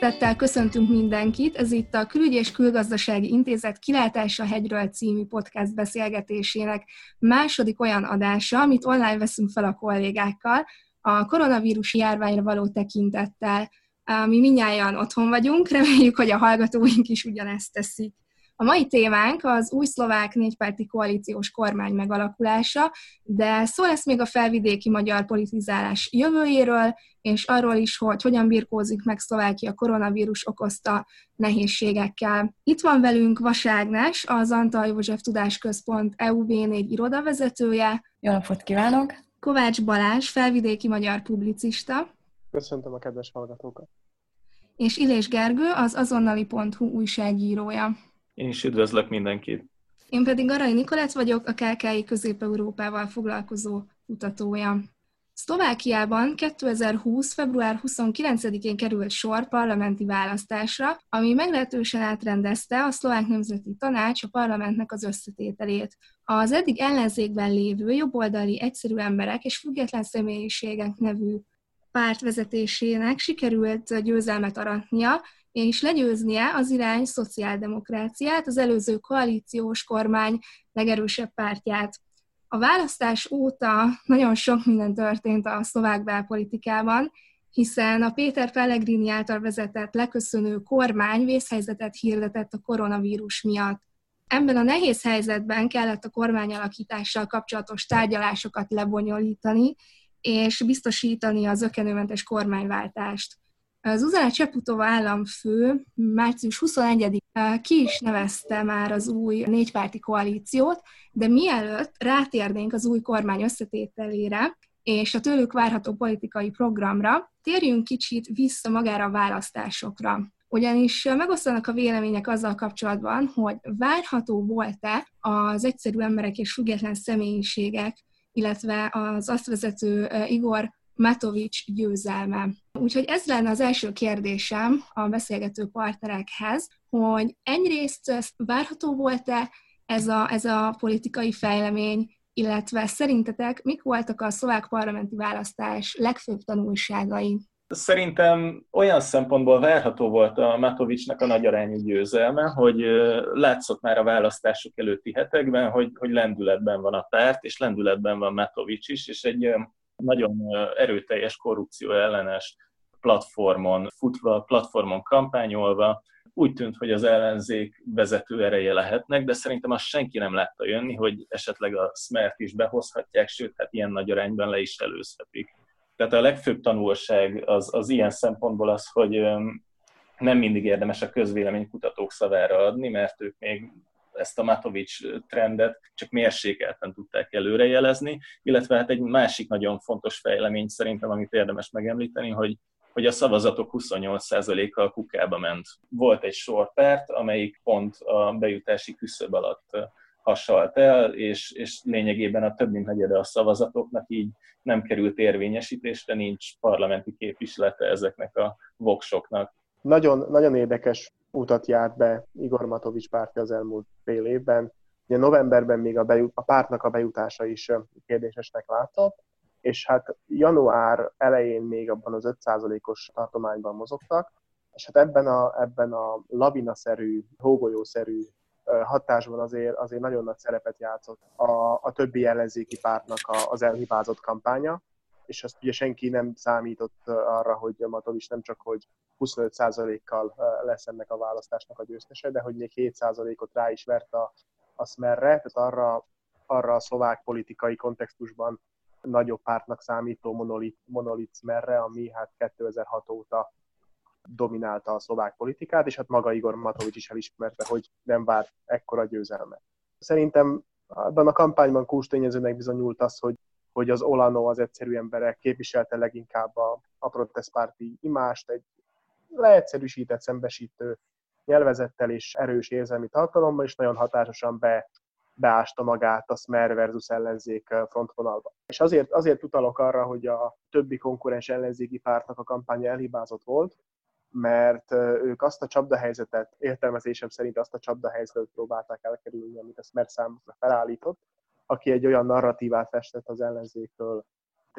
Szeretettel köszöntünk mindenkit, ez itt a Külügy és Külgazdasági Intézet Kilátása hegyről című podcast beszélgetésének második olyan adása, amit online veszünk fel a kollégákkal, a koronavírus járványra való tekintettel. Mi minnyáján otthon vagyunk, reméljük, hogy a hallgatóink is ugyanezt teszik. A mai témánk az új szlovák négypárti koalíciós kormány megalakulása, de szó lesz még a felvidéki magyar politizálás jövőjéről, és arról is, hogy hogyan birkózik meg Szlovákia koronavírus okozta nehézségekkel. Itt van velünk Vas Ágnes, az Antal József Tudásközpont EUV4 irodavezetője. Jó napot kívánok! Kovács Balázs, felvidéki magyar publicista. Köszöntöm a kedves hallgatókat! És Ilés Gergő, az azonnali.hu újságírója. Én is üdvözlök mindenkit. Én pedig Arai Nikolett vagyok, a KKI Közép-Európával foglalkozó kutatója. Szlovákiában 2020. február 29-én került sor parlamenti választásra, ami meglehetősen átrendezte a szlovák nemzeti tanács a parlamentnek az összetételét. Az eddig ellenzékben lévő jobboldali egyszerű emberek és független személyiségek nevű párt vezetésének sikerült győzelmet aratnia, és legyőznie az irány szociáldemokráciát, az előző koalíciós kormány legerősebb pártját. A választás óta nagyon sok minden történt a szlovák belpolitikában, hiszen a Péter Pellegrini által vezetett leköszönő kormány vészhelyzetet hirdetett a koronavírus miatt. Ebben a nehéz helyzetben kellett a kormányalakítással kapcsolatos tárgyalásokat lebonyolítani, és biztosítani az ökenőmentes kormányváltást. Zuzana Cseputova államfő március 21-én ki is nevezte már az új négypárti koalíciót, de mielőtt rátérnénk az új kormány összetételére, és a tőlük várható politikai programra, térjünk kicsit vissza magára a választásokra. Ugyanis megosztanak a vélemények azzal kapcsolatban, hogy várható volt-e az egyszerű emberek és független személyiségek, illetve az azt vezető Igor Matovics győzelme. Úgyhogy ez lenne az első kérdésem a beszélgető partnerekhez, hogy egyrészt várható volt-e ez a, ez a politikai fejlemény, illetve szerintetek mik voltak a szlovák parlamenti választás legfőbb tanulságai? Szerintem olyan szempontból várható volt a Matovicsnak a nagy arányú győzelme, hogy látszott már a választások előtti hetekben, hogy, hogy lendületben van a párt, és lendületben van Matovics is, és egy nagyon erőteljes korrupció ellenes platformon futva, platformon kampányolva, úgy tűnt, hogy az ellenzék vezető ereje lehetnek, de szerintem azt senki nem látta jönni, hogy esetleg a Smert is behozhatják, sőt, hát ilyen nagy arányban le is előzhetik. Tehát a legfőbb tanulság az, az ilyen szempontból az, hogy nem mindig érdemes a közvéleménykutatók szavára adni, mert ők még ezt a Matovics trendet csak mérsékelten tudták előrejelezni, illetve hát egy másik nagyon fontos fejlemény szerintem, amit érdemes megemlíteni, hogy hogy a szavazatok 28%-a a kukába ment. Volt egy sor párt, amelyik pont a bejutási küszöb alatt hasalt el, és, és lényegében a több mint negyede a szavazatoknak így nem került érvényesítésre, nincs parlamenti képviselete ezeknek a voksoknak. Nagyon, nagyon érdekes utat járt be Igor Matovics pártja az elmúlt fél évben. Ugye novemberben még a, bejut, a pártnak a bejutása is kérdésesnek látszott, és hát január elején még abban az 5%-os tartományban mozogtak, és hát ebben a, ebben a lavinaszerű, hógolyószerű hatásban azért, azért nagyon nagy szerepet játszott a, a többi ellenzéki pártnak a, az elhibázott kampánya, és azt ugye senki nem számított arra, hogy Matovics nem csak, hogy 25%-kal lesz ennek a választásnak a győztese, de hogy még 7%-ot rá is vert a, a Smerre, tehát arra, arra a szlovák politikai kontextusban nagyobb pártnak számító monolit, monolit Smerre, ami hát 2006 óta dominálta a szlovák politikát, és hát maga Igor Matovics is elismerte, hogy nem várt ekkora győzelme. Szerintem abban a kampányban kulcstényezőnek bizonyult az, hogy, hogy az Olano, az egyszerű emberek képviselte leginkább a, a protestpárti imást, egy leegyszerűsített, szembesítő nyelvezettel és erős érzelmi tartalommal, és nagyon hatásosan be, beásta magát a Smer versus ellenzék frontvonalba. És azért, azért utalok arra, hogy a többi konkurens ellenzéki pártnak a kampánya elhibázott volt, mert ők azt a csapdahelyzetet, értelmezésem szerint azt a csapdahelyzetet próbálták elkerülni, amit a Smer számukra felállított, aki egy olyan narratívát festett az ellenzékről,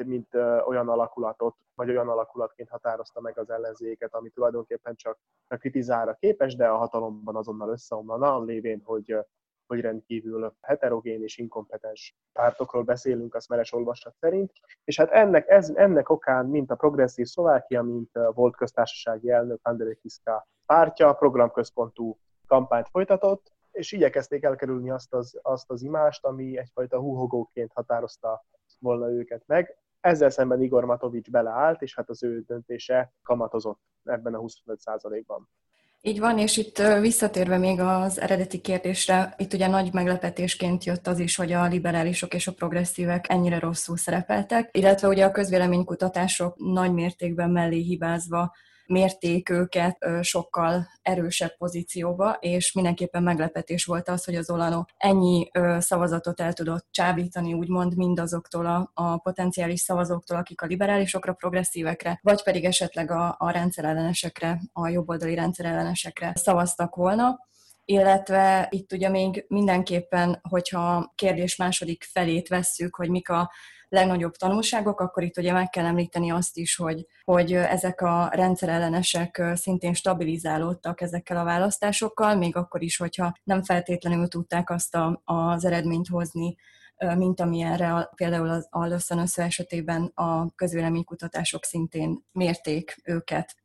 mint olyan alakulatot, vagy olyan alakulatként határozta meg az ellenzéket, ami tulajdonképpen csak a kritizálra képes, de a hatalomban azonnal összeomlana, lévén, hogy hogy rendkívül heterogén és inkompetens pártokról beszélünk a Szmeres olvasat szerint, és hát ennek, ez, ennek okán mint a progresszív Szlovákia, mint volt köztársasági elnök Andrej Kiska pártja programközpontú kampányt folytatott, és igyekezték elkerülni azt az, azt az imást, ami egyfajta húhogóként határozta volna őket meg. Ezzel szemben Igor Matovics beleállt, és hát az ő döntése kamatozott ebben a 25%-ban. Így van, és itt visszatérve még az eredeti kérdésre, itt ugye nagy meglepetésként jött az is, hogy a liberálisok és a progresszívek ennyire rosszul szerepeltek, illetve ugye a közvéleménykutatások nagy mértékben mellé hibázva mérték őket sokkal erősebb pozícióba, és mindenképpen meglepetés volt az, hogy az Olano ennyi szavazatot el tudott csábítani, úgymond mindazoktól a, a potenciális szavazóktól, akik a liberálisokra, progresszívekre, vagy pedig esetleg a, a rendszerellenesekre, a jobboldali rendszerellenesekre szavaztak volna. Illetve itt ugye még mindenképpen, hogyha kérdés második felét vesszük, hogy mik a legnagyobb tanulságok, akkor itt ugye meg kell említeni azt is, hogy, hogy ezek a rendszerellenesek szintén stabilizálódtak ezekkel a választásokkal, még akkor is, hogyha nem feltétlenül tudták azt a, az eredményt hozni, mint amilyenre a, például az, a Lösszön esetében a közvéleménykutatások szintén mérték őket.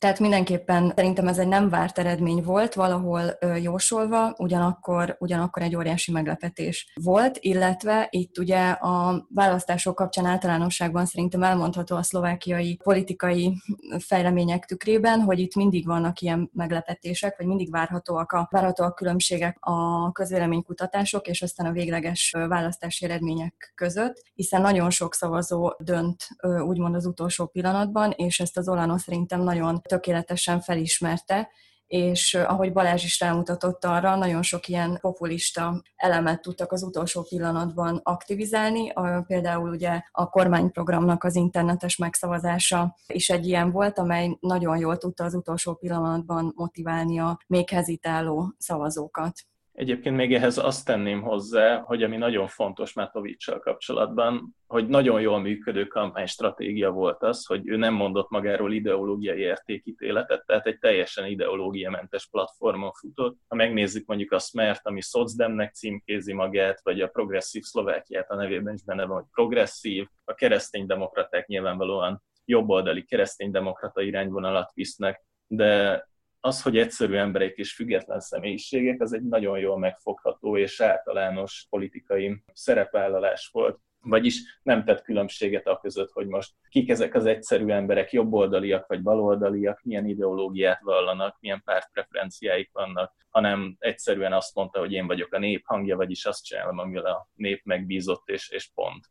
Tehát mindenképpen szerintem ez egy nem várt eredmény volt, valahol jósolva, ugyanakkor, ugyanakkor egy óriási meglepetés volt, illetve itt ugye a választások kapcsán általánosságban szerintem elmondható a szlovákiai politikai fejlemények tükrében, hogy itt mindig vannak ilyen meglepetések, vagy mindig várhatóak a várhatóak különbségek a közvéleménykutatások és aztán a végleges választási eredmények között, hiszen nagyon sok szavazó dönt úgymond az utolsó pillanatban, és ezt az Olano szerintem nagyon tökéletesen felismerte, és ahogy Balázs is rámutatott arra, nagyon sok ilyen populista elemet tudtak az utolsó pillanatban aktivizálni. Például ugye a kormányprogramnak az internetes megszavazása is egy ilyen volt, amely nagyon jól tudta az utolsó pillanatban motiválni a még hezitáló szavazókat. Egyébként még ehhez azt tenném hozzá, hogy ami nagyon fontos Matovicsal kapcsolatban, hogy nagyon jól működő kampánystratégia volt az, hogy ő nem mondott magáról ideológiai értékítéletet, tehát egy teljesen ideológiamentes platformon futott. Ha megnézzük mondjuk a Smert, ami Szocdemnek címkézi magát, vagy a Progresszív Szlovákiát a nevében is benne van, hogy progresszív, a kereszténydemokraták nyilvánvalóan jobboldali kereszténydemokrata irányvonalat visznek, de az, hogy egyszerű emberek és független személyiségek, az egy nagyon jól megfogható és általános politikai szerepvállalás volt. Vagyis nem tett különbséget a között, hogy most kik ezek az egyszerű emberek, jobboldaliak vagy baloldaliak, milyen ideológiát vallanak, milyen pártpreferenciáik vannak, hanem egyszerűen azt mondta, hogy én vagyok a nép hangja, vagyis azt csinálom, amivel a nép megbízott, és, és pont.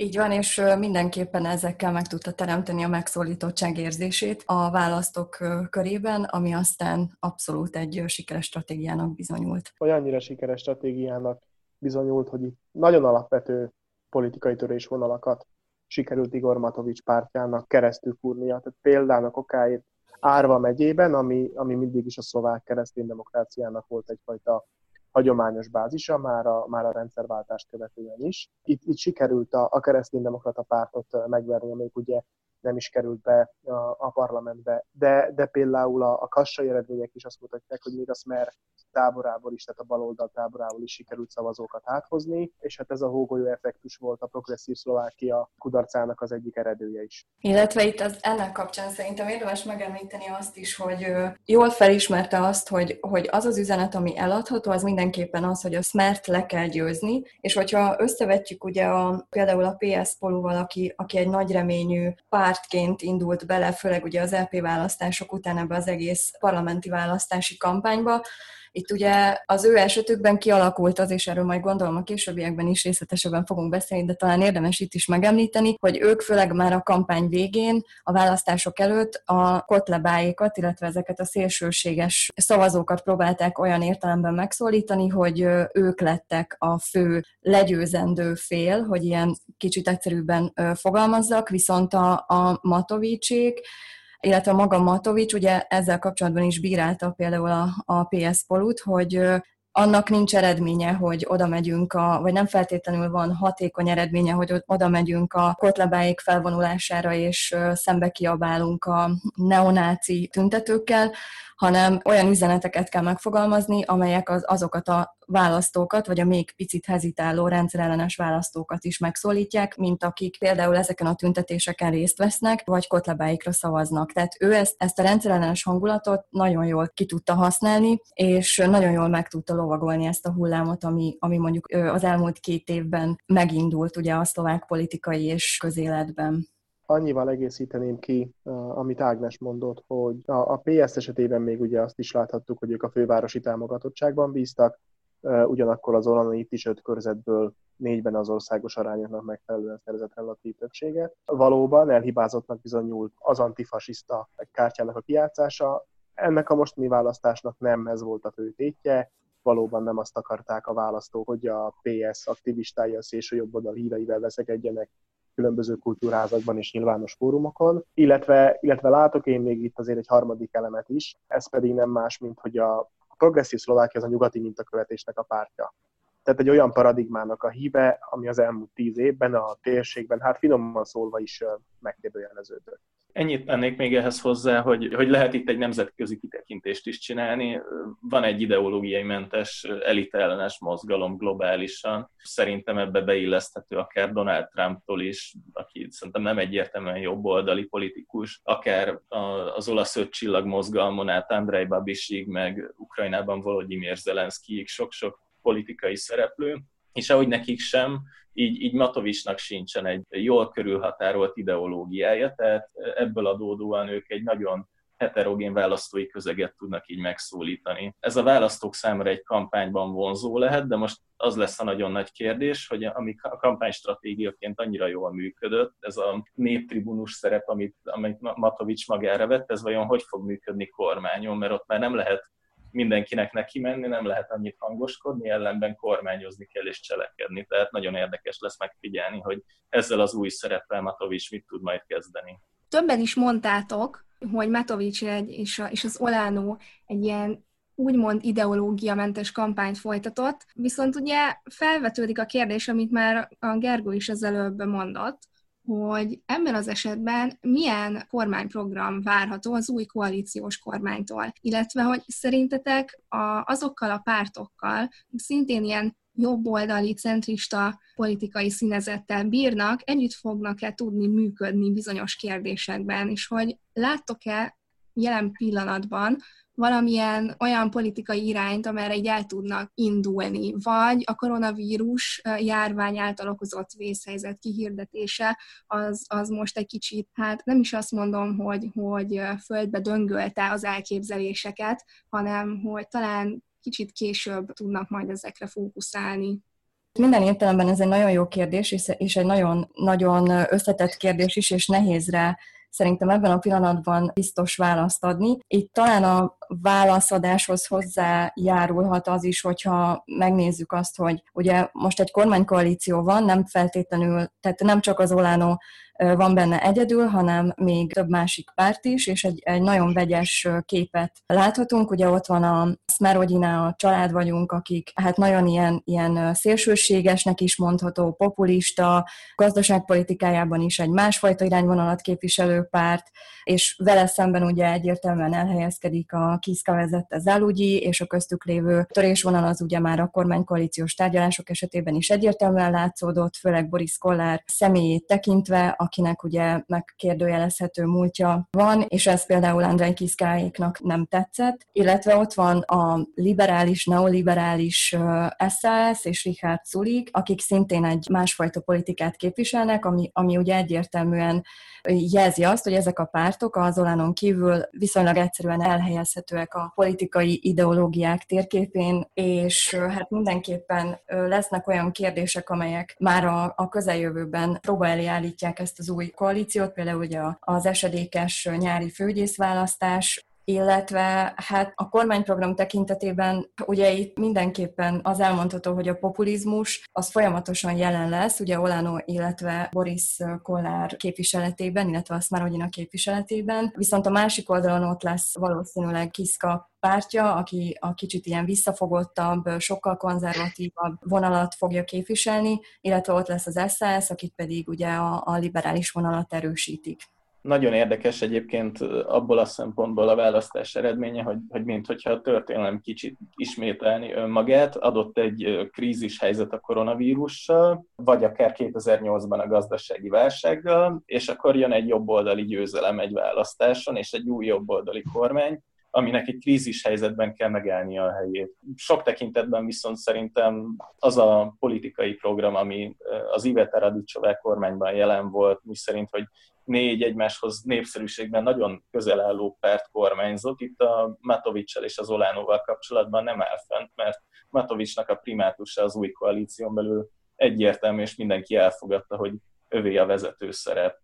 Így van, és mindenképpen ezekkel meg tudta teremteni a megszólítottság érzését a választók körében, ami aztán abszolút egy sikeres stratégiának bizonyult. Olyannyira sikeres stratégiának bizonyult, hogy itt nagyon alapvető politikai törésvonalakat sikerült Igor Matovics pártjának keresztül fúrnia. Tehát példának okáért Árva megyében, ami, ami mindig is a szlovák kereszténydemokráciának volt egyfajta hagyományos bázisa, már a, már a rendszerváltást követően is. Itt, itt sikerült a, a kereszténydemokrata pártot megverni, amelyik ugye nem is került be a, a parlamentbe. De, de például a, a kassai eredmények is azt mutatják, hogy még a Smer táborából is, tehát a baloldal táborából is sikerült szavazókat áthozni, és hát ez a hógolyó effektus volt a progresszív Szlovákia kudarcának az egyik eredője is. Illetve itt az ennek kapcsán szerintem érdemes megemlíteni azt is, hogy jól felismerte azt, hogy, hogy az az üzenet, ami eladható, az mindenképpen az, hogy a Smert le kell győzni, és hogyha összevetjük ugye a, például a PS Poluval, aki, aki egy nagy reményű pártként indult bele, főleg ugye az LP választások után ebbe az egész parlamenti választási kampányba, itt ugye az ő esetükben kialakult az, és erről majd gondolom a későbbiekben is részletesebben fogunk beszélni, de talán érdemes itt is megemlíteni, hogy ők főleg már a kampány végén, a választások előtt a kotlebáikat, illetve ezeket a szélsőséges szavazókat próbálták olyan értelemben megszólítani, hogy ők lettek a fő legyőzendő fél, hogy ilyen kicsit egyszerűbben fogalmazzak, viszont a, a Matovicsék illetve maga Matovics ugye ezzel kapcsolatban is bírálta például a, a PS Polut, hogy annak nincs eredménye, hogy oda megyünk, a, vagy nem feltétlenül van hatékony eredménye, hogy oda megyünk a kotlebáik felvonulására, és szembe kiabálunk a neonáci tüntetőkkel, hanem olyan üzeneteket kell megfogalmazni, amelyek az, azokat a választókat, vagy a még picit hezitáló rendszerellenes választókat is megszólítják, mint akik például ezeken a tüntetéseken részt vesznek, vagy kotlebáikra szavaznak. Tehát ő ezt, ezt a rendszerellenes hangulatot nagyon jól ki tudta használni, és nagyon jól meg tudta lovagolni ezt a hullámot, ami, ami mondjuk az elmúlt két évben megindult ugye a szlovák politikai és közéletben annyival egészíteném ki, amit Ágnes mondott, hogy a PS esetében még ugye azt is láthattuk, hogy ők a fővárosi támogatottságban bíztak, ugyanakkor az Olano itt is öt körzetből négyben az országos arányoknak megfelelően szerzett relatív többséget. Valóban elhibázottnak bizonyult az antifasiszta kártyának a kiátszása. Ennek a mostani választásnak nem ez volt a fő tétje, valóban nem azt akarták a választók, hogy a PS aktivistái a szélső jobboldal híveivel veszekedjenek különböző kultúrázakban és nyilvános fórumokon, illetve, illetve látok én még itt azért egy harmadik elemet is, ez pedig nem más, mint hogy a progresszív Szlovákia az a nyugati mintakövetésnek a pártja. Tehát egy olyan paradigmának a híve, ami az elmúlt tíz évben a térségben, hát finoman szólva is megkérdőjeleződött. Ennyit tennék még ehhez hozzá, hogy, hogy lehet itt egy nemzetközi kitekintést is csinálni. Van egy ideológiai mentes, elitellenes mozgalom globálisan. Szerintem ebbe beilleszthető akár Donald Trumptól is, aki szerintem nem egyértelműen jobboldali politikus, akár az olasz öt csillag mozgalmon át Andrei Babisig, meg Ukrajnában Volodymyr Zelenszkijig sok-sok politikai szereplő, és ahogy nekik sem, így, így Matovicsnak sincsen egy jól körülhatárolt ideológiája, tehát ebből adódóan ők egy nagyon heterogén választói közeget tudnak így megszólítani. Ez a választók számára egy kampányban vonzó lehet, de most az lesz a nagyon nagy kérdés, hogy ami a kampánystratégiaként annyira jól működött, ez a néptribunus szerep, amit, amit Matovics magára vett, ez vajon hogy fog működni kormányon, mert ott már nem lehet mindenkinek neki menni, nem lehet annyit hangoskodni, ellenben kormányozni kell és cselekedni. Tehát nagyon érdekes lesz megfigyelni, hogy ezzel az új szereppel Matovics mit tud majd kezdeni. Többen is mondtátok, hogy Matovics egy, és, a, és az Olánó egy ilyen úgymond ideológiamentes kampányt folytatott, viszont ugye felvetődik a kérdés, amit már a Gergő is az előbb mondott, hogy ebben az esetben milyen kormányprogram várható az új koalíciós kormánytól, illetve hogy szerintetek a, azokkal a pártokkal, szintén ilyen jobboldali, centrista politikai színezettel bírnak, együtt fognak-e tudni működni bizonyos kérdésekben, és hogy láttok-e jelen pillanatban valamilyen olyan politikai irányt, amerre így el tudnak indulni, vagy a koronavírus járvány által okozott vészhelyzet kihirdetése, az, az most egy kicsit, hát nem is azt mondom, hogy, hogy földbe döngölte az elképzeléseket, hanem hogy talán kicsit később tudnak majd ezekre fókuszálni. Minden értelemben ez egy nagyon jó kérdés, és egy nagyon, nagyon összetett kérdés is, és nehéz rá szerintem ebben a pillanatban biztos választ adni. Itt talán a válaszadáshoz hozzájárulhat az is, hogyha megnézzük azt, hogy ugye most egy kormánykoalíció van, nem feltétlenül, tehát nem csak az Olánó van benne egyedül, hanem még több másik párt is, és egy, egy nagyon vegyes képet láthatunk. Ugye ott van a Smerodina, a család vagyunk, akik hát nagyon ilyen, ilyen szélsőségesnek is mondható, populista, gazdaságpolitikájában is egy másfajta irányvonalat képviselő párt, és vele szemben ugye egyértelműen elhelyezkedik a Kiszka vezette Zálugyi, és a köztük lévő törésvonal az ugye már a kormánykoalíciós tárgyalások esetében is egyértelműen látszódott, főleg Boris Kollár személyét tekintve, akinek ugye megkérdőjelezhető múltja van, és ez például Andrei Kiszkáéknak nem tetszett, illetve ott van a liberális, neoliberális SAS és Richard Zulik, akik szintén egy másfajta politikát képviselnek, ami, ami ugye egyértelműen jelzi azt, hogy ezek a pártok az Olánon kívül viszonylag egyszerűen elhelyezhetőek a politikai ideológiák térképén, és hát mindenképpen lesznek olyan kérdések, amelyek már a, a közeljövőben próba elé állítják ezt az új koalíciót, például ugye az esedékes nyári főgyészválasztás, illetve hát a kormányprogram tekintetében ugye itt mindenképpen az elmondható, hogy a populizmus az folyamatosan jelen lesz, ugye Olano, illetve Boris Kollár képviseletében, illetve a Szmarodina képviseletében, viszont a másik oldalon ott lesz valószínűleg Kiszka pártja, aki a kicsit ilyen visszafogottabb, sokkal konzervatívabb vonalat fogja képviselni, illetve ott lesz az SZSZ, akik pedig ugye a, a liberális vonalat erősítik. Nagyon érdekes egyébként abból a szempontból a választás eredménye, hogy, hogy mint hogyha a történelem kicsit ismételni önmagát, adott egy krízis helyzet a koronavírussal, vagy akár 2008-ban a gazdasági válsággal, és akkor jön egy jobboldali győzelem egy választáson, és egy új jobboldali kormány, aminek egy krízis helyzetben kell megállnia a helyét. Sok tekintetben viszont szerintem az a politikai program, ami az Iveta Radicsová kormányban jelen volt, mi szerint, hogy négy egymáshoz népszerűségben nagyon közel álló párt kormányzott. Itt a Matovicsal és az Olánóval kapcsolatban nem áll fent, mert Matovicsnak a primátusa az új koalíción belül egyértelmű, és mindenki elfogadta, hogy övé a vezető szerep.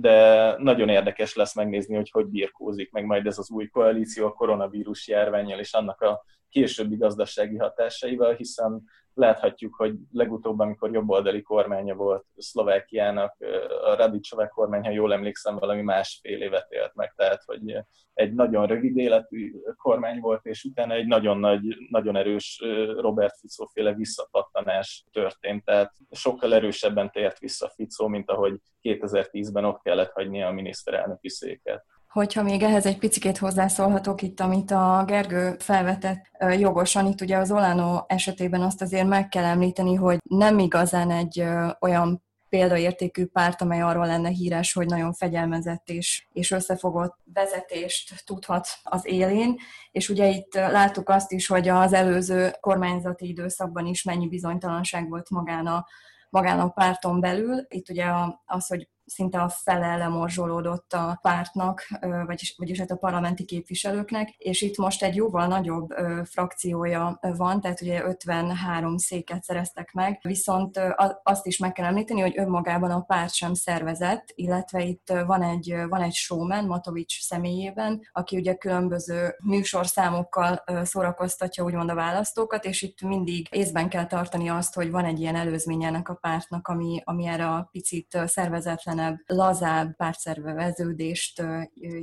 De nagyon érdekes lesz megnézni, hogy hogy birkózik meg majd ez az új koalíció a koronavírus járványjal és annak a későbbi gazdasági hatásaival, hiszen láthatjuk, hogy legutóbb, amikor jobboldali kormánya volt Szlovákiának, a Radicsová kormány, ha jól emlékszem, valami másfél évet élt meg, tehát hogy egy nagyon rövid életű kormány volt, és utána egy nagyon nagy, nagyon erős Robert Fico féle visszapattanás történt, tehát sokkal erősebben tért vissza Fico, mint ahogy 2010-ben ott kellett hagynia a miniszterelnöki széket. Hogyha még ehhez egy picit hozzászólhatok itt, amit a Gergő felvetett jogosan, itt ugye az Olano esetében azt azért meg kell említeni, hogy nem igazán egy olyan példaértékű párt, amely arról lenne híres, hogy nagyon fegyelmezett és, és összefogott vezetést tudhat az élén. És ugye itt láttuk azt is, hogy az előző kormányzati időszakban is mennyi bizonytalanság volt magán a, magán a párton belül. Itt ugye az, hogy szinte a fele lemorzsolódott a pártnak, vagyis, vagyis hát a parlamenti képviselőknek, és itt most egy jóval nagyobb frakciója van, tehát ugye 53 széket szereztek meg, viszont azt is meg kell említeni, hogy önmagában a párt sem szervezett, illetve itt van egy, van egy showman, Matovics személyében, aki ugye különböző műsorszámokkal szórakoztatja úgymond a választókat, és itt mindig észben kell tartani azt, hogy van egy ilyen előzmény ennek a pártnak, ami, ami erre a picit szervezetlen modernebb, lazább pártszerveződést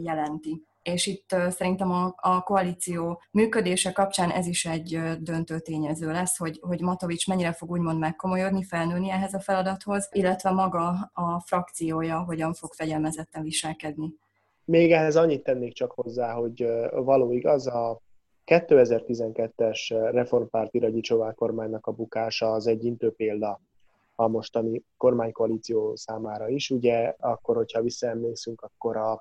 jelenti. És itt szerintem a, a koalíció működése kapcsán ez is egy döntő tényező lesz, hogy, hogy Matovics mennyire fog úgymond megkomolyodni, felnőni ehhez a feladathoz, illetve maga a frakciója hogyan fog fegyelmezetten viselkedni. Még ehhez annyit tennék csak hozzá, hogy való igaz, a 2012-es reformpárti Ragyicsová kormánynak a bukása az egy intő példa a mostani kormánykoalíció számára is. Ugye akkor, hogyha visszaemlékszünk, akkor a,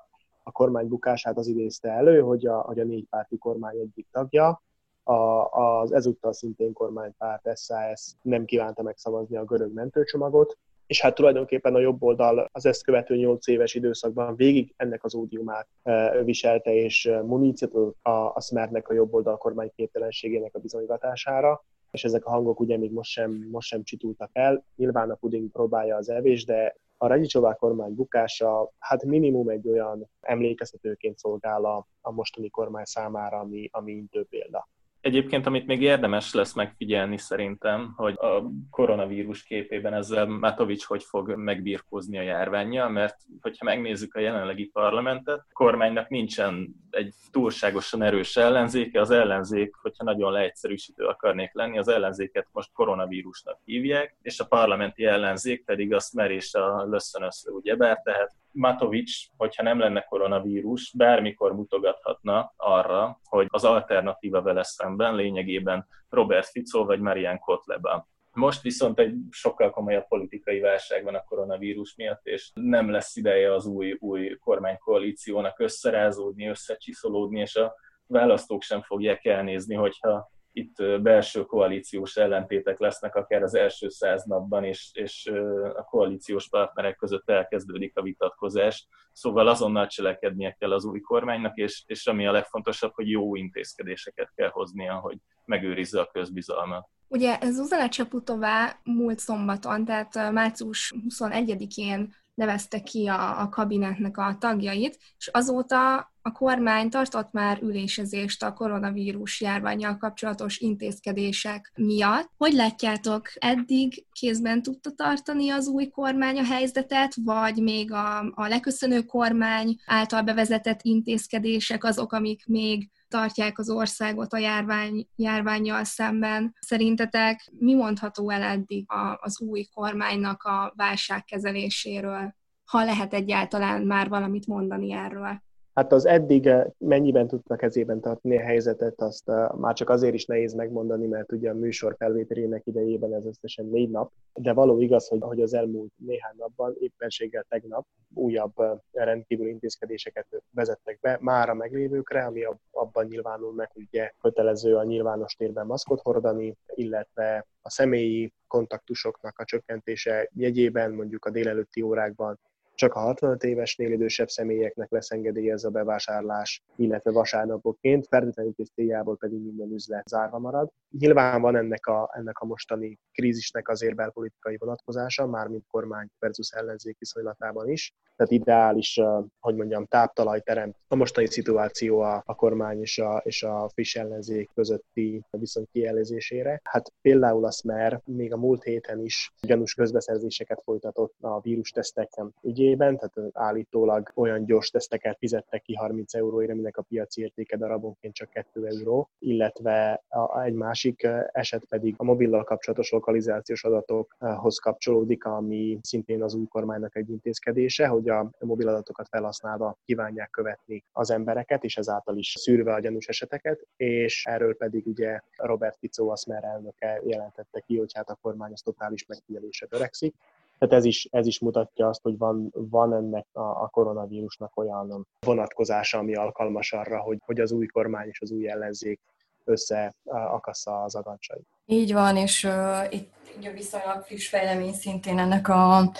a kormány bukását az idézte elő, hogy a, hogy a négypárti kormány egyik tagja, a, az ezúttal szintén kormánypárt SAS nem kívánta megszavazni a görög mentőcsomagot, és hát tulajdonképpen a jobb oldal az ezt követő 8 éves időszakban végig ennek az ódiumát e, viselte, és muníciót a, a Smernek a jobb oldal kormány képtelenségének a bizonygatására és ezek a hangok ugye még most sem, most sem csitultak el. Nyilván a puding próbálja az evés, de a Ragyicsová kormány bukása hát minimum egy olyan emlékeztetőként szolgál a, a mostani kormány számára, ami, ami intő példa. Egyébként, amit még érdemes lesz megfigyelni szerintem, hogy a koronavírus képében ezzel Matovics hogy fog megbírkozni a járványjal, mert hogyha megnézzük a jelenlegi parlamentet, a kormánynak nincsen egy túlságosan erős ellenzéke, az ellenzék, hogyha nagyon leegyszerűsítő akarnék lenni, az ellenzéket most koronavírusnak hívják, és a parlamenti ellenzék pedig azt merés a lösszönössző, ugyebár, tehát Matovics, hogyha nem lenne koronavírus, bármikor mutogathatna arra, hogy az alternatíva vele szemben lényegében Robert Fico vagy Marian Kotleba. Most viszont egy sokkal komolyabb politikai válság van a koronavírus miatt, és nem lesz ideje az új, új kormánykoalíciónak összerázódni, összecsiszolódni, és a választók sem fogják elnézni, hogyha itt belső koalíciós ellentétek lesznek akár az első száz napban, és, és a koalíciós partnerek között elkezdődik a vitatkozás. Szóval azonnal cselekednie kell az új kormánynak, és, és ami a legfontosabb, hogy jó intézkedéseket kell hoznia, hogy megőrizze a közbizalmat. Ugye Zuzana Csaputová múlt szombaton, tehát március 21-én nevezte ki a, a kabinetnek a tagjait, és azóta a kormány tartott már ülésezést a koronavírus járványjal kapcsolatos intézkedések miatt. Hogy látjátok, eddig kézben tudta tartani az új kormány a helyzetet, vagy még a, a leköszönő kormány által bevezetett intézkedések azok, amik még tartják az országot a járvány, járványjal szemben. Szerintetek mi mondható el eddig az új kormánynak a válságkezeléséről? Ha lehet egyáltalán már valamit mondani erről. Hát az eddig eh, mennyiben tudtak kezében tartani a helyzetet, azt eh, már csak azért is nehéz megmondani, mert ugye a műsor felvételének idejében ez összesen négy nap, de való igaz, hogy, hogy az elmúlt néhány napban, éppenséggel tegnap újabb eh, rendkívül intézkedéseket vezettek be már a meglévőkre, ami abban nyilvánul meg, ugye kötelező a nyilvános térben maszkot hordani, illetve a személyi kontaktusoknak a csökkentése jegyében mondjuk a délelőtti órákban csak a 65 évesnél idősebb személyeknek lesz engedélyez a bevásárlás, illetve vasárnapoként, fertőtlenítés céljából pedig minden üzlet zárva marad. Nyilván van ennek a, ennek a mostani krízisnek azért belpolitikai vonatkozása, mármint kormány versus ellenzék viszonylatában is. Tehát ideális, hogy mondjam, táptalaj teremt a mostani szituáció a, a kormány és a, és a friss ellenzék közötti viszony kielezésére. Hát például a Smer még a múlt héten is gyanús közbeszerzéseket folytatott a vírustesztek ügyében, tehát állítólag olyan gyors teszteket fizettek ki 30 euróért, aminek a piaci értéke darabonként csak 2 euró, illetve a, egy másik eset pedig a mobillal kapcsolatos lokalizációs adatokhoz kapcsolódik, ami szintén az új kormánynak egy intézkedése, hogy a mobiladatokat felhasználva kívánják követni az embereket, és ezáltal is szűrve a gyanús eseteket, és erről pedig ugye Robert Fico, a Smer elnöke jelentette ki, hogy hát a kormány az totális megfigyelésre törekszik. Tehát ez is, ez is mutatja azt, hogy van, van ennek a, a koronavírusnak olyan vonatkozása, ami alkalmas arra, hogy, hogy az új kormány és az új ellenzék összeakassza az agancsait. Így van, és uh, itt viszonylag friss fejlemény szintén ennek a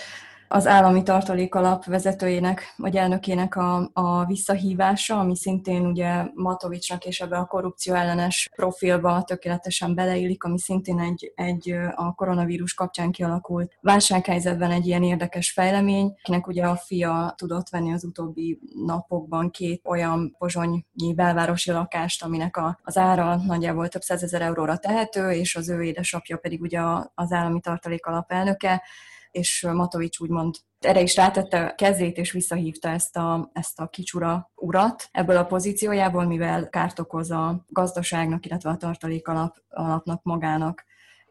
az állami tartalék vezetőjének, vagy elnökének a, a visszahívása, ami szintén ugye Matovicsnak és ebbe a korrupció ellenes profilba tökéletesen beleillik, ami szintén egy, egy a koronavírus kapcsán kialakult válsághelyzetben egy ilyen érdekes fejlemény, akinek ugye a fia tudott venni az utóbbi napokban két olyan pozsonyi belvárosi lakást, aminek a, az ára nagyjából több százezer euróra tehető, és az ő édesapja pedig ugye az állami tartalék elnöke, és Matovics úgymond erre is rátette kezét, és visszahívta ezt a, ezt a kicsura urat ebből a pozíciójából, mivel kárt okoz a gazdaságnak, illetve a tartalék alap, alapnak magának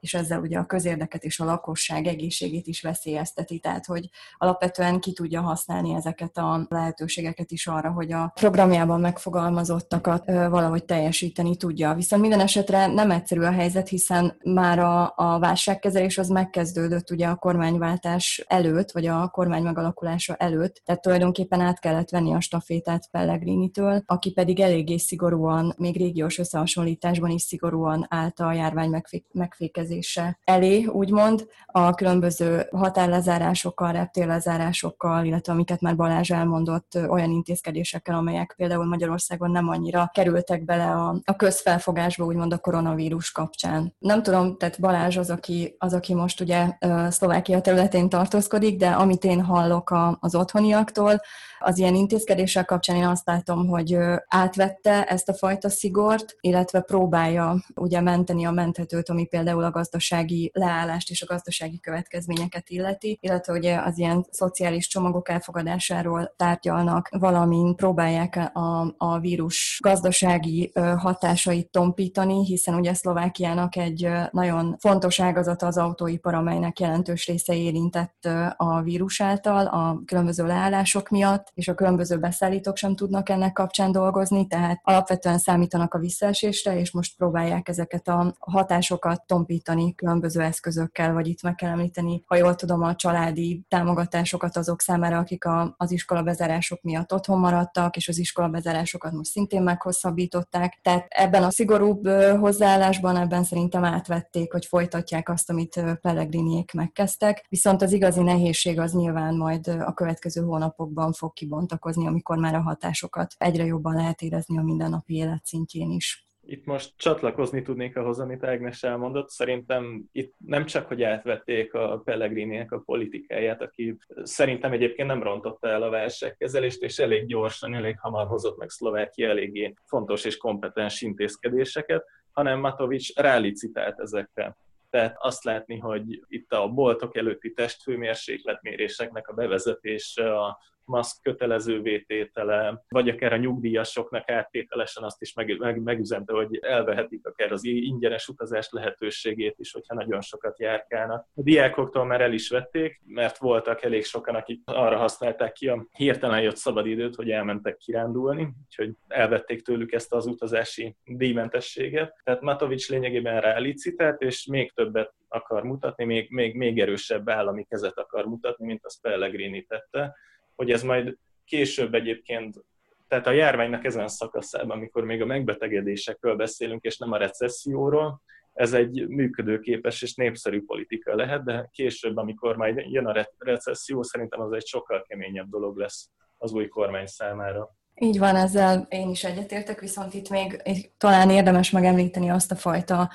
és ezzel ugye a közérdeket és a lakosság egészségét is veszélyezteti, tehát hogy alapvetően ki tudja használni ezeket a lehetőségeket is arra, hogy a programjában megfogalmazottakat valahogy teljesíteni tudja. Viszont minden esetre nem egyszerű a helyzet, hiszen már a, a válságkezelés az megkezdődött ugye a kormányváltás előtt, vagy a kormány megalakulása előtt, tehát tulajdonképpen át kellett venni a stafétát Pellegrini-től, aki pedig eléggé szigorúan, még régiós összehasonlításban is szigorúan állt a járvány megfékezésére rendelkezése elé, úgymond, a különböző határlezárásokkal, reptérlezárásokkal, illetve amiket már Balázs elmondott, olyan intézkedésekkel, amelyek például Magyarországon nem annyira kerültek bele a, a közfelfogásba, úgymond a koronavírus kapcsán. Nem tudom, tehát Balázs az, aki, az, aki most ugye Szlovákia területén tartózkodik, de amit én hallok a, az otthoniaktól, az ilyen intézkedések kapcsán én azt látom, hogy átvette ezt a fajta szigort, illetve próbálja ugye menteni a menthetőt, ami például a gazdasági leállást és a gazdasági következményeket illeti, illetve ugye az ilyen szociális csomagok elfogadásáról tárgyalnak, valamint próbálják a, a vírus gazdasági hatásait tompítani, hiszen ugye Szlovákiának egy nagyon fontos ágazata az autóipar, amelynek jelentős része érintett a vírus által, a különböző leállások miatt, és a különböző beszállítók sem tudnak ennek kapcsán dolgozni, tehát alapvetően számítanak a visszaesésre, és most próbálják ezeket a hatásokat tompítani különböző eszközökkel, vagy itt meg kell említeni, ha jól tudom, a családi támogatásokat azok számára, akik a, az iskola bezárások miatt otthon maradtak, és az iskola bezárásokat most szintén meghosszabbították. Tehát ebben a szigorúbb hozzáállásban ebben szerintem átvették, hogy folytatják azt, amit Pellegriniék megkezdtek. Viszont az igazi nehézség az nyilván majd a következő hónapokban fog kibontakozni, amikor már a hatásokat egyre jobban lehet érezni a mindennapi élet szintjén is. Itt most csatlakozni tudnék ahhoz, amit Ágnes elmondott. Szerintem itt nem csak, hogy átvették a pellegrini a politikáját, aki szerintem egyébként nem rontotta el a válságkezelést, és elég gyorsan, elég hamar hozott meg Szlovákia eléggé fontos és kompetens intézkedéseket, hanem Matovics rálicitált ezekre. Tehát azt látni, hogy itt a boltok előtti testfőmérsékletméréseknek a bevezetése, a maszk kötelező vététele, vagy akár a nyugdíjasoknak áttételesen azt is meg, meg, megüzente, hogy elvehetik akár az ingyenes utazás lehetőségét is, hogyha nagyon sokat járkálnak. A diákoktól már el is vették, mert voltak elég sokan, akik arra használták ki a hirtelen jött szabadidőt, hogy elmentek kirándulni, úgyhogy elvették tőlük ezt az utazási díjmentességet. Tehát Matovics lényegében rálicitált, és még többet akar mutatni, még, még, még erősebb állami kezet akar mutatni, mint azt Pellegrini tette hogy ez majd később egyébként, tehát a járványnak ezen szakaszában, amikor még a megbetegedésekről beszélünk, és nem a recesszióról, ez egy működőképes és népszerű politika lehet, de később, amikor majd jön a recesszió, szerintem az egy sokkal keményebb dolog lesz az új kormány számára. Így van, ezzel én is egyetértek, viszont itt még talán érdemes megemlíteni azt a fajta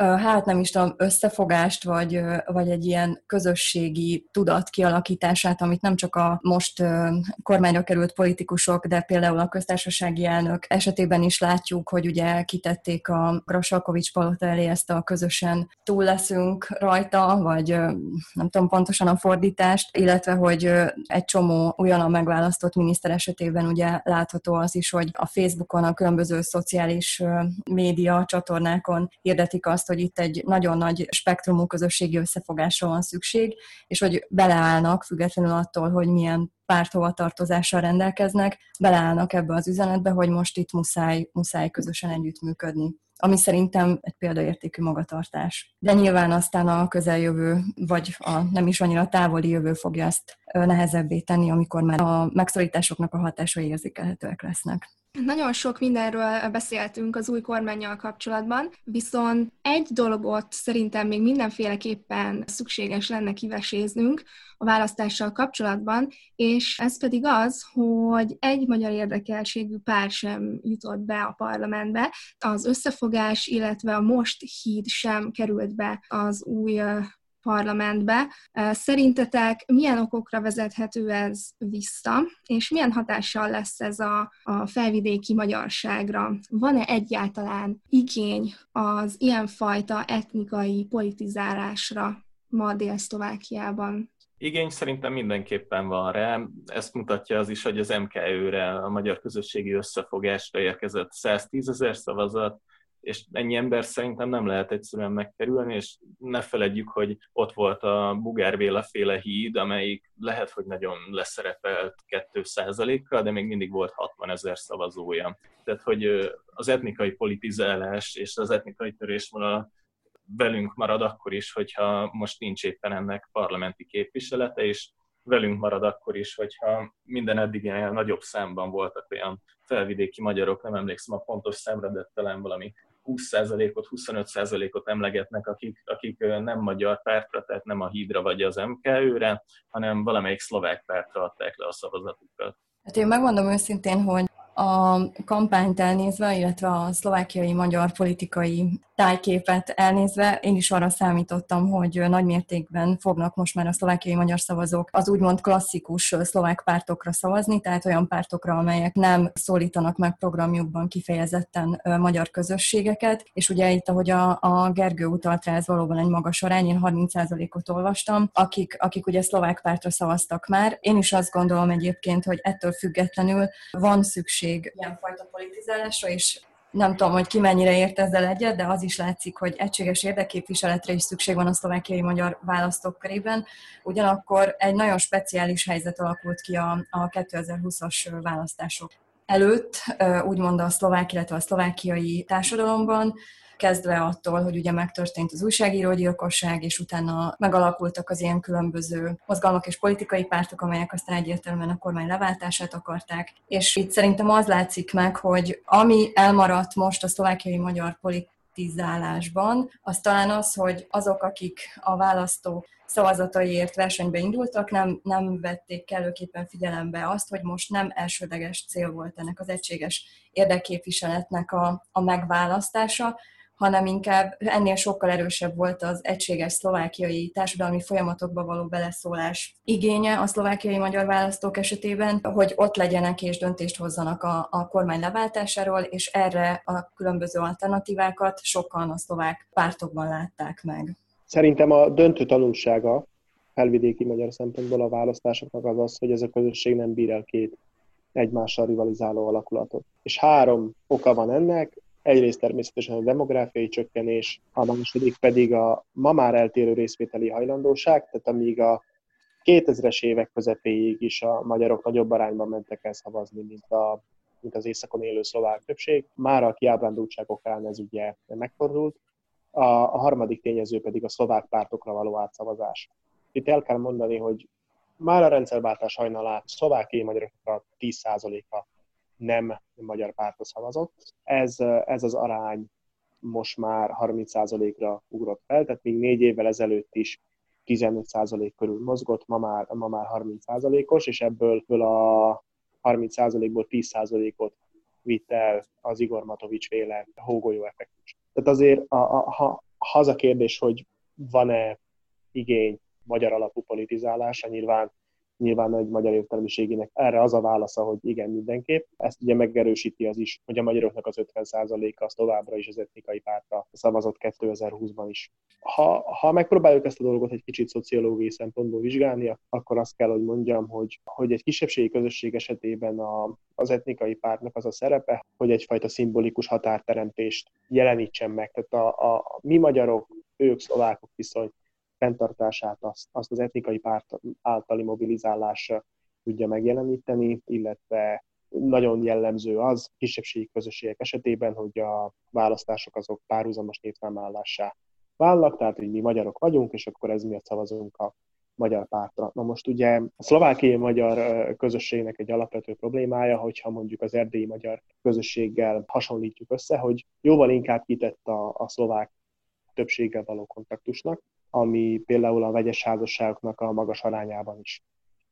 hát nem is tudom, összefogást, vagy, vagy egy ilyen közösségi tudat kialakítását, amit nem csak a most kormányra került politikusok, de például a köztársasági elnök esetében is látjuk, hogy ugye kitették a Grasalkovics palota elé ezt a közösen túl leszünk rajta, vagy nem tudom pontosan a fordítást, illetve hogy egy csomó a megválasztott miniszter esetében ugye látható az is, hogy a Facebookon, a különböző szociális média csatornákon hirdetik azt, hogy itt egy nagyon nagy spektrumú közösségi összefogásra van szükség, és hogy beleállnak, függetlenül attól, hogy milyen párthovatartozással rendelkeznek, beleállnak ebbe az üzenetbe, hogy most itt muszáj, muszáj közösen együttműködni ami szerintem egy példaértékű magatartás. De nyilván aztán a közeljövő, vagy a nem is annyira távoli jövő fogja ezt nehezebbé tenni, amikor már a megszorításoknak a hatásai érzékelhetőek lesznek. Nagyon sok mindenről beszéltünk az új kormányjal kapcsolatban, viszont egy dologot szerintem még mindenféleképpen szükséges lenne kiveséznünk a választással kapcsolatban, és ez pedig az, hogy egy magyar érdekeltségű pár sem jutott be a parlamentbe, az összefogás, illetve a most híd sem került be az új parlamentbe. Szerintetek milyen okokra vezethető ez vissza, és milyen hatással lesz ez a, a felvidéki magyarságra? Van-e egyáltalán igény az ilyenfajta etnikai politizálásra ma Dél-Szlovákiában? Igény szerintem mindenképpen van rá. Ezt mutatja az is, hogy az MKÖ-re, a Magyar Közösségi Összefogásra érkezett 110 ezer szavazat, és ennyi ember szerintem nem lehet egyszerűen megkerülni, és ne feledjük, hogy ott volt a Bugár Béla féle híd, amelyik lehet, hogy nagyon leszerepelt 2%-kal, de még mindig volt 60 ezer szavazója. Tehát, hogy az etnikai politizálás és az etnikai törésvonal velünk marad akkor is, hogyha most nincs éppen ennek parlamenti képviselete, és velünk marad akkor is, hogyha minden eddig nagyobb számban voltak olyan felvidéki magyarok, nem emlékszem a pontos számra, de talán valami 20%-ot, 25%-ot emlegetnek, akik, akik nem magyar pártra, tehát nem a Hídra vagy az MKÖ-re, hanem valamelyik szlovák pártra adták le a szavazatukat. Hát én megmondom őszintén, hogy a kampányt elnézve, illetve a szlovákiai magyar politikai tájképet elnézve, én is arra számítottam, hogy nagy mértékben fognak most már a szlovákiai magyar szavazók az úgymond klasszikus szlovák pártokra szavazni, tehát olyan pártokra, amelyek nem szólítanak meg programjukban kifejezetten magyar közösségeket, és ugye itt, ahogy a, a Gergő utalt rá, ez valóban egy magas arány, én 30%-ot olvastam, akik, akik ugye szlovák pártra szavaztak már. Én is azt gondolom egyébként, hogy ettől függetlenül van szükség ilyenfajta politizálásra, és nem tudom, hogy ki mennyire ért ezzel egyet, de az is látszik, hogy egységes érdekképviseletre is szükség van a szlovákiai magyar választók körében. Ugyanakkor egy nagyon speciális helyzet alakult ki a, a 2020-as választások előtt, úgymond a szlovák, illetve a szlovákiai társadalomban, kezdve attól, hogy ugye megtörtént az újságírógyilkosság, és utána megalakultak az ilyen különböző mozgalmak és politikai pártok, amelyek aztán egyértelműen a kormány leváltását akarták. És itt szerintem az látszik meg, hogy ami elmaradt most a szlovákiai magyar politizálásban, az talán az, hogy azok, akik a választó szavazataiért versenybe indultak, nem, nem vették kellőképpen figyelembe azt, hogy most nem elsődleges cél volt ennek az egységes érdekképviseletnek a, a megválasztása, hanem inkább ennél sokkal erősebb volt az egységes szlovákiai társadalmi folyamatokba való beleszólás igénye a szlovákiai magyar választók esetében, hogy ott legyenek és döntést hozzanak a, a kormány leváltásáról, és erre a különböző alternatívákat sokan a szlovák pártokban látták meg. Szerintem a döntő tanulsága felvidéki magyar szempontból a választásoknak az az, hogy ez a közösség nem bír el két egymással rivalizáló alakulatot. És három oka van ennek. Egyrészt természetesen a demográfiai csökkenés, a második pedig a ma már eltérő részvételi hajlandóság, tehát amíg a 2000-es évek közepéig is a magyarok nagyobb arányban mentek el szavazni, mint, a, mint az északon élő szlovák többség. Már a kiábrándultság okán ez ugye megfordult. A, a harmadik tényező pedig a szlovák pártokra való átszavazás. Itt el kell mondani, hogy már a rendszerváltás hajnalát szlovákiai magyaroknak a 10%-a nem magyar pártra szavazott. Ez, ez az arány most már 30%-ra ugrott fel, tehát még négy évvel ezelőtt is 15% körül mozgott, ma már, ma már 30%-os, és ebből a 30%-ból 10%-ot vitt el az Igor Matovics féle hógolyó effektus. Tehát azért a, a, a kérdés, hogy van-e igény magyar alapú politizálásra, nyilván nyilván egy magyar értelmiségének erre az a válasza, hogy igen, mindenképp. Ezt ugye megerősíti az is, hogy a magyaroknak az 50%-a az továbbra is az etnikai pártra szavazott 2020-ban is. Ha, ha megpróbáljuk ezt a dolgot egy kicsit szociológiai szempontból vizsgálni, akkor azt kell, hogy mondjam, hogy, hogy egy kisebbségi közösség esetében a, az etnikai pártnak az a szerepe, hogy egyfajta szimbolikus határteremtést jelenítsen meg. Tehát a, a, a mi magyarok, ők szlovákok viszony fenntartását azt, azt az etnikai párt általi mobilizálásra tudja megjeleníteni, illetve nagyon jellemző az kisebbségi közösségek esetében, hogy a választások azok párhuzamos névszámlálássá válnak, tehát hogy mi magyarok vagyunk, és akkor ez miatt szavazunk a magyar pártra. Na most ugye a szlovákiai magyar közösségnek egy alapvető problémája, hogyha mondjuk az erdélyi magyar közösséggel hasonlítjuk össze, hogy jóval inkább kitett a, a szlovák többséggel való kontaktusnak, ami például a vegyes házasságoknak a magas arányában is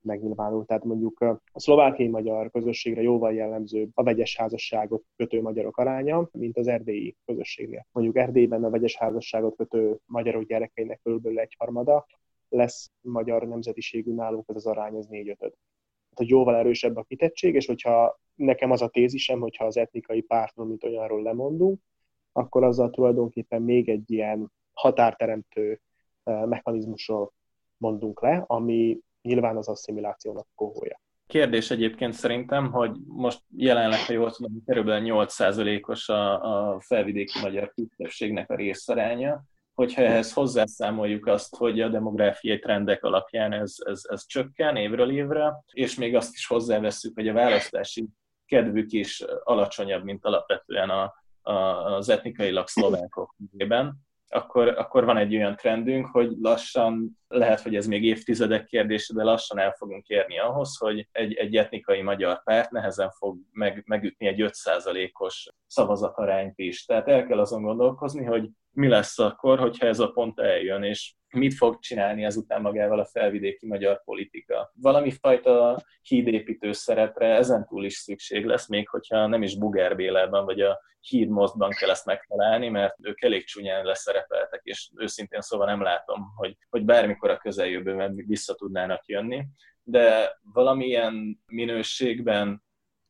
megnyilvánul. Tehát mondjuk a szlovákiai magyar közösségre jóval jellemző a vegyes házasságot kötő magyarok aránya, mint az erdélyi közösségnél. Mondjuk Erdélyben a vegyes házasságot kötő magyarok gyerekeinek körülbelül egy harmada, lesz magyar nemzetiségű nálunk ez az arány, ez négy ötöd. Tehát, hogy jóval erősebb a kitettség, és hogyha nekem az a tézisem, hogyha az etnikai pártról, mint olyanról lemondunk, akkor azzal tulajdonképpen még egy ilyen határteremtő mechanizmusról mondunk le, ami nyilván az asszimilációnak kohója. Kérdés egyébként szerintem, hogy most jelenleg, ha jól tudom, körülbelül 8%-os a, a felvidéki magyar kisebbségnek a részaránya, hogyha ehhez hozzászámoljuk azt, hogy a demográfiai trendek alapján ez, ez, ez csökken évről évre, és még azt is hozzáveszünk, hogy a választási kedvük is alacsonyabb, mint alapvetően a, a, az etnikailag szlovákok művében, akkor, akkor van egy olyan trendünk, hogy lassan, lehet, hogy ez még évtizedek kérdése, de lassan el fogunk érni ahhoz, hogy egy, egy etnikai magyar párt nehezen fog meg, megütni egy 5%-os szavazatarányt is. Tehát el kell azon gondolkozni, hogy mi lesz akkor, hogyha ez a pont eljön, és mit fog csinálni ezután magával a felvidéki magyar politika. Valami fajta hídépítő szerepre ezentúl is szükség lesz, még hogyha nem is Bugár Bélában vagy a hídmozdban kell ezt megtalálni, mert ők elég csúnyán leszerepeltek, és őszintén szóval nem látom, hogy, hogy bármikor a közeljövőben vissza tudnának jönni, de valamilyen minőségben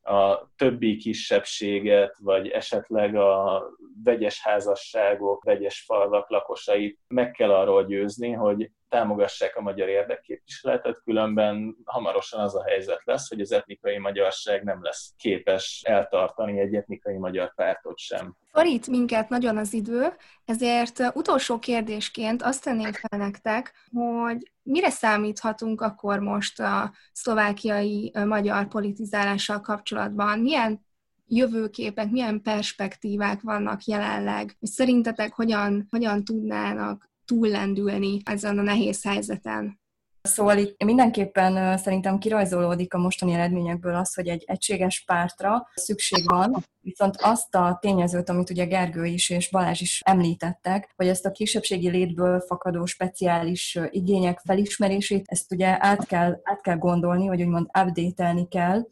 a többi kisebbséget, vagy esetleg a vegyes házasságok, vegyes falvak lakosait meg kell arról győzni, hogy támogassák a magyar érdekképviseletet, különben hamarosan az a helyzet lesz, hogy az etnikai magyarság nem lesz képes eltartani egy etnikai magyar pártot sem. Szorít minket nagyon az idő, ezért utolsó kérdésként azt tenném fel nektek, hogy mire számíthatunk akkor most a szlovákiai magyar politizálással kapcsolatban? Milyen jövőképek, milyen perspektívák vannak jelenleg, és szerintetek hogyan, hogyan tudnának túllendülni ezen a nehéz helyzeten? Szóval itt mindenképpen szerintem kirajzolódik a mostani eredményekből az, hogy egy egységes pártra szükség van, viszont azt a tényezőt, amit ugye Gergő is és Balázs is említettek, hogy ezt a kisebbségi létből fakadó speciális igények felismerését, ezt ugye át kell, át kell gondolni, vagy úgymond update kell,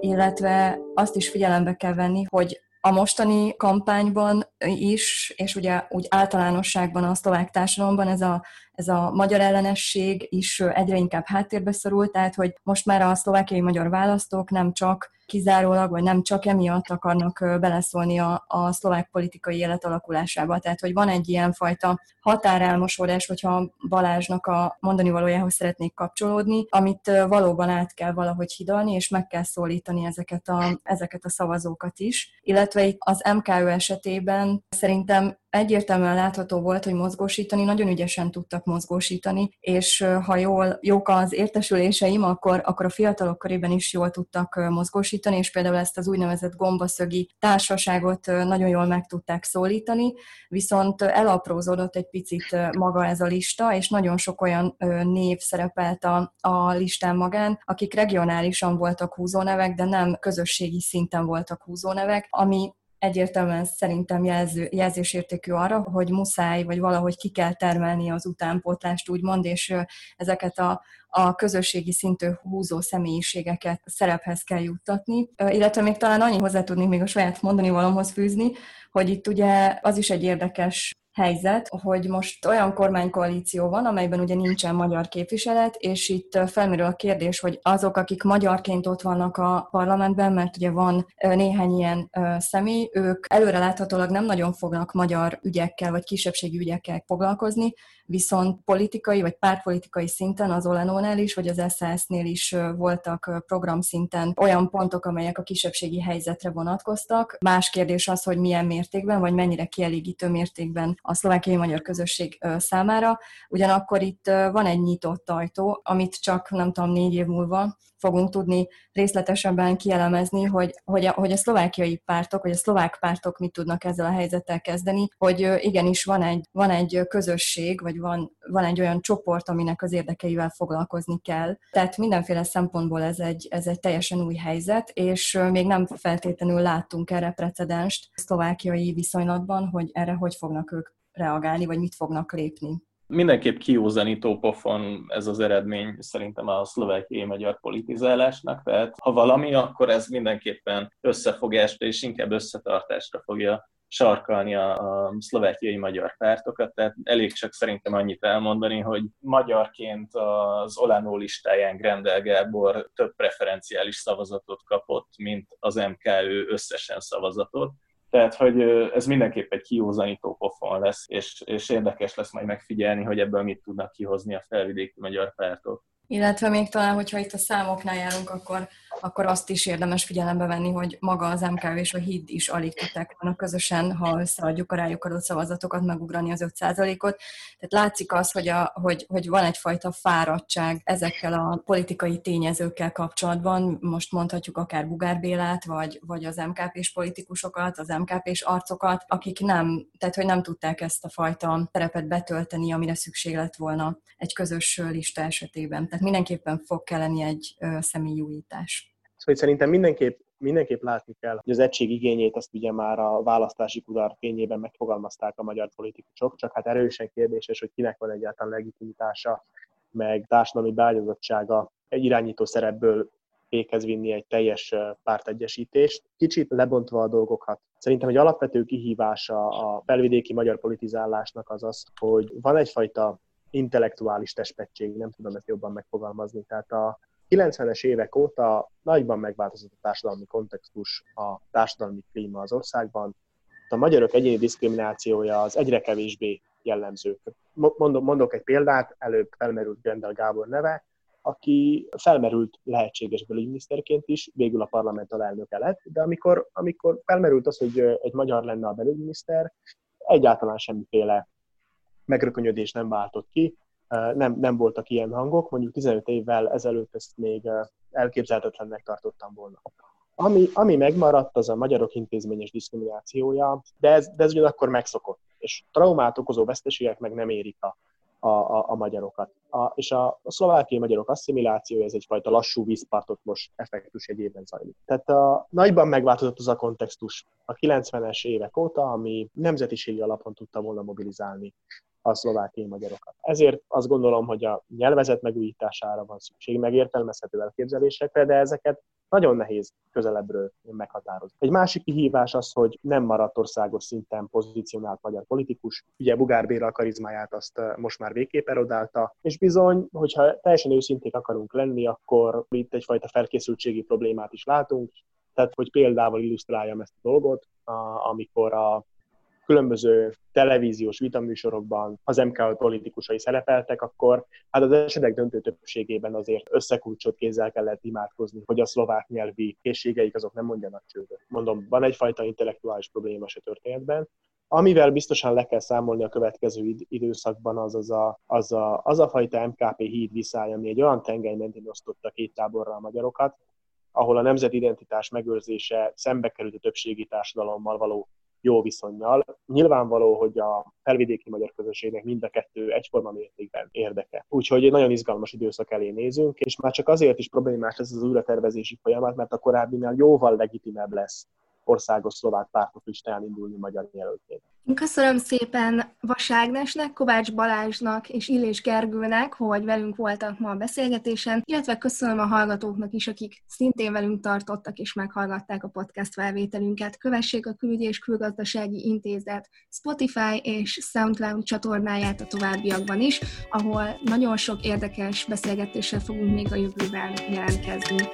illetve azt is figyelembe kell venni, hogy a mostani kampányban is, és ugye úgy általánosságban a szlovák társadalomban ez a ez a magyar ellenesség is egyre inkább háttérbe szorult, tehát hogy most már a szlovákiai magyar választók nem csak kizárólag, vagy nem csak emiatt akarnak beleszólni a, a szlovák politikai élet alakulásába. Tehát, hogy van egy ilyen fajta határelmosódás, hogyha Balázsnak a mondani valójához szeretnék kapcsolódni, amit valóban át kell valahogy hidalni, és meg kell szólítani ezeket a, ezeket a szavazókat is. Illetve itt az MKÖ esetében szerintem egyértelműen látható volt, hogy mozgósítani, nagyon ügyesen tudtak mozgósítani, és ha jól, jók az értesüléseim, akkor, akkor a fiatalok körében is jól tudtak mozgósítani, és például ezt az úgynevezett gombaszögi társaságot nagyon jól meg tudták szólítani, viszont elaprózódott egy picit maga ez a lista, és nagyon sok olyan név szerepelt a, a listán magán, akik regionálisan voltak húzónevek, de nem közösségi szinten voltak húzónevek, ami egyértelműen szerintem jelző, jelzésértékű arra, hogy muszáj, vagy valahogy ki kell termelni az utánpótlást, úgymond, és ezeket a, a közösségi szintű húzó személyiségeket szerephez kell juttatni. Illetve még talán annyi hozzá tudnék még a saját mondani valomhoz fűzni, hogy itt ugye az is egy érdekes helyzet, hogy most olyan kormánykoalíció van, amelyben ugye nincsen magyar képviselet, és itt felmerül a kérdés, hogy azok, akik magyarként ott vannak a parlamentben, mert ugye van néhány ilyen személy, ők előreláthatólag nem nagyon fognak magyar ügyekkel vagy kisebbségi ügyekkel foglalkozni, viszont politikai vagy pártpolitikai szinten az Olenónál is, vagy az SZSZ-nél is voltak programszinten olyan pontok, amelyek a kisebbségi helyzetre vonatkoztak. Más kérdés az, hogy milyen mértékben, vagy mennyire kielégítő mértékben a szlovákiai magyar közösség számára. Ugyanakkor itt van egy nyitott ajtó, amit csak nem tudom, négy év múlva fogunk tudni részletesebben kielemezni, hogy, hogy, a, hogy a szlovákiai pártok, vagy a szlovák pártok mit tudnak ezzel a helyzettel kezdeni, hogy igenis van egy, van egy közösség, vagy van, van egy olyan csoport, aminek az érdekeivel foglalkozni kell. Tehát mindenféle szempontból ez egy, ez egy teljesen új helyzet, és még nem feltétlenül láttunk erre precedenst szlovákiai viszonylatban, hogy erre hogy fognak ők reagálni, vagy mit fognak lépni. Mindenképp kiúzanító pofon ez az eredmény szerintem a szlovákiai magyar politizálásnak, tehát ha valami, akkor ez mindenképpen összefogást és inkább összetartásra fogja sarkalni a, a szlovákiai magyar pártokat, tehát elég csak szerintem annyit elmondani, hogy magyarként az Olánó listáján Grendel Gábor több preferenciális szavazatot kapott, mint az MKÖ összesen szavazatot, tehát, hogy ez mindenképp egy kiózanító pofon lesz, és, és érdekes lesz majd megfigyelni, hogy ebből mit tudnak kihozni a felvidéki magyar pártok. Illetve még talán, hogyha itt a számoknál járunk, akkor, akkor azt is érdemes figyelembe venni, hogy maga az MKV és a HID is alig tudták volna közösen, ha összeadjuk a rájuk adott szavazatokat, megugrani az 5%-ot. Tehát látszik az, hogy, a, hogy, hogy van egyfajta fáradtság ezekkel a politikai tényezőkkel kapcsolatban. Most mondhatjuk akár Bugár Bélát, vagy, vagy az MKP-s politikusokat, az MKP-s arcokat, akik nem, tehát hogy nem tudták ezt a fajta terepet betölteni, amire szükség lett volna egy közös lista esetében tehát mindenképpen fog kelleni egy személyújítás. Szóval szerintem mindenképp mindenképp látni kell, hogy az egység igényét azt ugye már a választási kudarc fényében megfogalmazták a magyar politikusok, csak hát erősen kérdéses, hogy kinek van egyáltalán legitimitása, meg társadalmi beágyazottsága egy irányító szerepből véghez vinni egy teljes pártegyesítést. Kicsit lebontva a dolgokat. Szerintem egy alapvető kihívása a felvidéki magyar politizálásnak az az, hogy van egyfajta intellektuális testpettség, nem tudom ezt jobban megfogalmazni. Tehát a 90-es évek óta nagyban megváltozott a társadalmi kontextus, a társadalmi klíma az országban. A magyarok egyéni diszkriminációja az egyre kevésbé jellemző. Mondok, egy példát, előbb felmerült Grendel Gábor neve, aki felmerült lehetséges belügyminiszterként is, végül a parlament alelnöke lett, de amikor, amikor felmerült az, hogy egy magyar lenne a belügyminiszter, egyáltalán semmiféle megrökönyödés nem váltott ki, nem, nem voltak ilyen hangok, mondjuk 15 évvel ezelőtt ezt még elképzelhetetlennek tartottam volna. Ami, ami megmaradt, az a magyarok intézményes diszkriminációja, de ez, de ez ugyanakkor megszokott, és traumát okozó veszteségek meg nem érik a a, a, a magyarokat. A, és a, a szlovákiai magyarok asszimilációja ez egyfajta lassú vízpartot most effektus egyében zajlik. Tehát a, nagyban megváltozott az a kontextus a 90-es évek óta, ami nemzetiségi alapon tudta volna mobilizálni a szlovákiai magyarokat. Ezért azt gondolom, hogy a nyelvezet megújítására van szükség, megértelmezhető elképzelésekre, de ezeket nagyon nehéz közelebbről meghatározni. Egy másik kihívás az, hogy nem maradt országos szinten pozícionált magyar politikus. Ugye Bugár Béla karizmáját azt most már végképp erodálta, és bizony, hogyha teljesen őszinték akarunk lenni, akkor itt egyfajta felkészültségi problémát is látunk, tehát hogy példával illusztráljam ezt a dolgot, amikor a különböző televíziós vitaműsorokban az MKO politikusai szerepeltek, akkor hát az esetek döntő többségében azért összekulcsot kézzel kellett imádkozni, hogy a szlovák nyelvi készségeik azok nem mondjanak csődöt. Mondom, van egyfajta intellektuális probléma a történetben, Amivel biztosan le kell számolni a következő időszakban, az, az, a, az, a, az a fajta MKP híd viszály, ami egy olyan tengely mentén osztotta két táborra a magyarokat, ahol a nemzeti identitás megőrzése szembe került a többségi társadalommal való jó viszonyjal. Nyilvánvaló, hogy a felvidéki magyar közösségnek mind a kettő egyforma mértékben érdeke. Úgyhogy egy nagyon izgalmas időszak elé nézünk, és már csak azért is problémás ez az újratervezési folyamat, mert a korábbinál jóval legitimebb lesz országos szlovák pártok listáján indulni magyar jelöltként. Köszönöm szépen Vas Ágnesnek, Kovács Balázsnak és Illés Gergőnek, hogy velünk voltak ma a beszélgetésen, illetve köszönöm a hallgatóknak is, akik szintén velünk tartottak és meghallgatták a podcast felvételünket. Kövessék a Külügyi és Külgazdasági Intézet Spotify és SoundCloud csatornáját a továbbiakban is, ahol nagyon sok érdekes beszélgetéssel fogunk még a jövőben jelentkezni.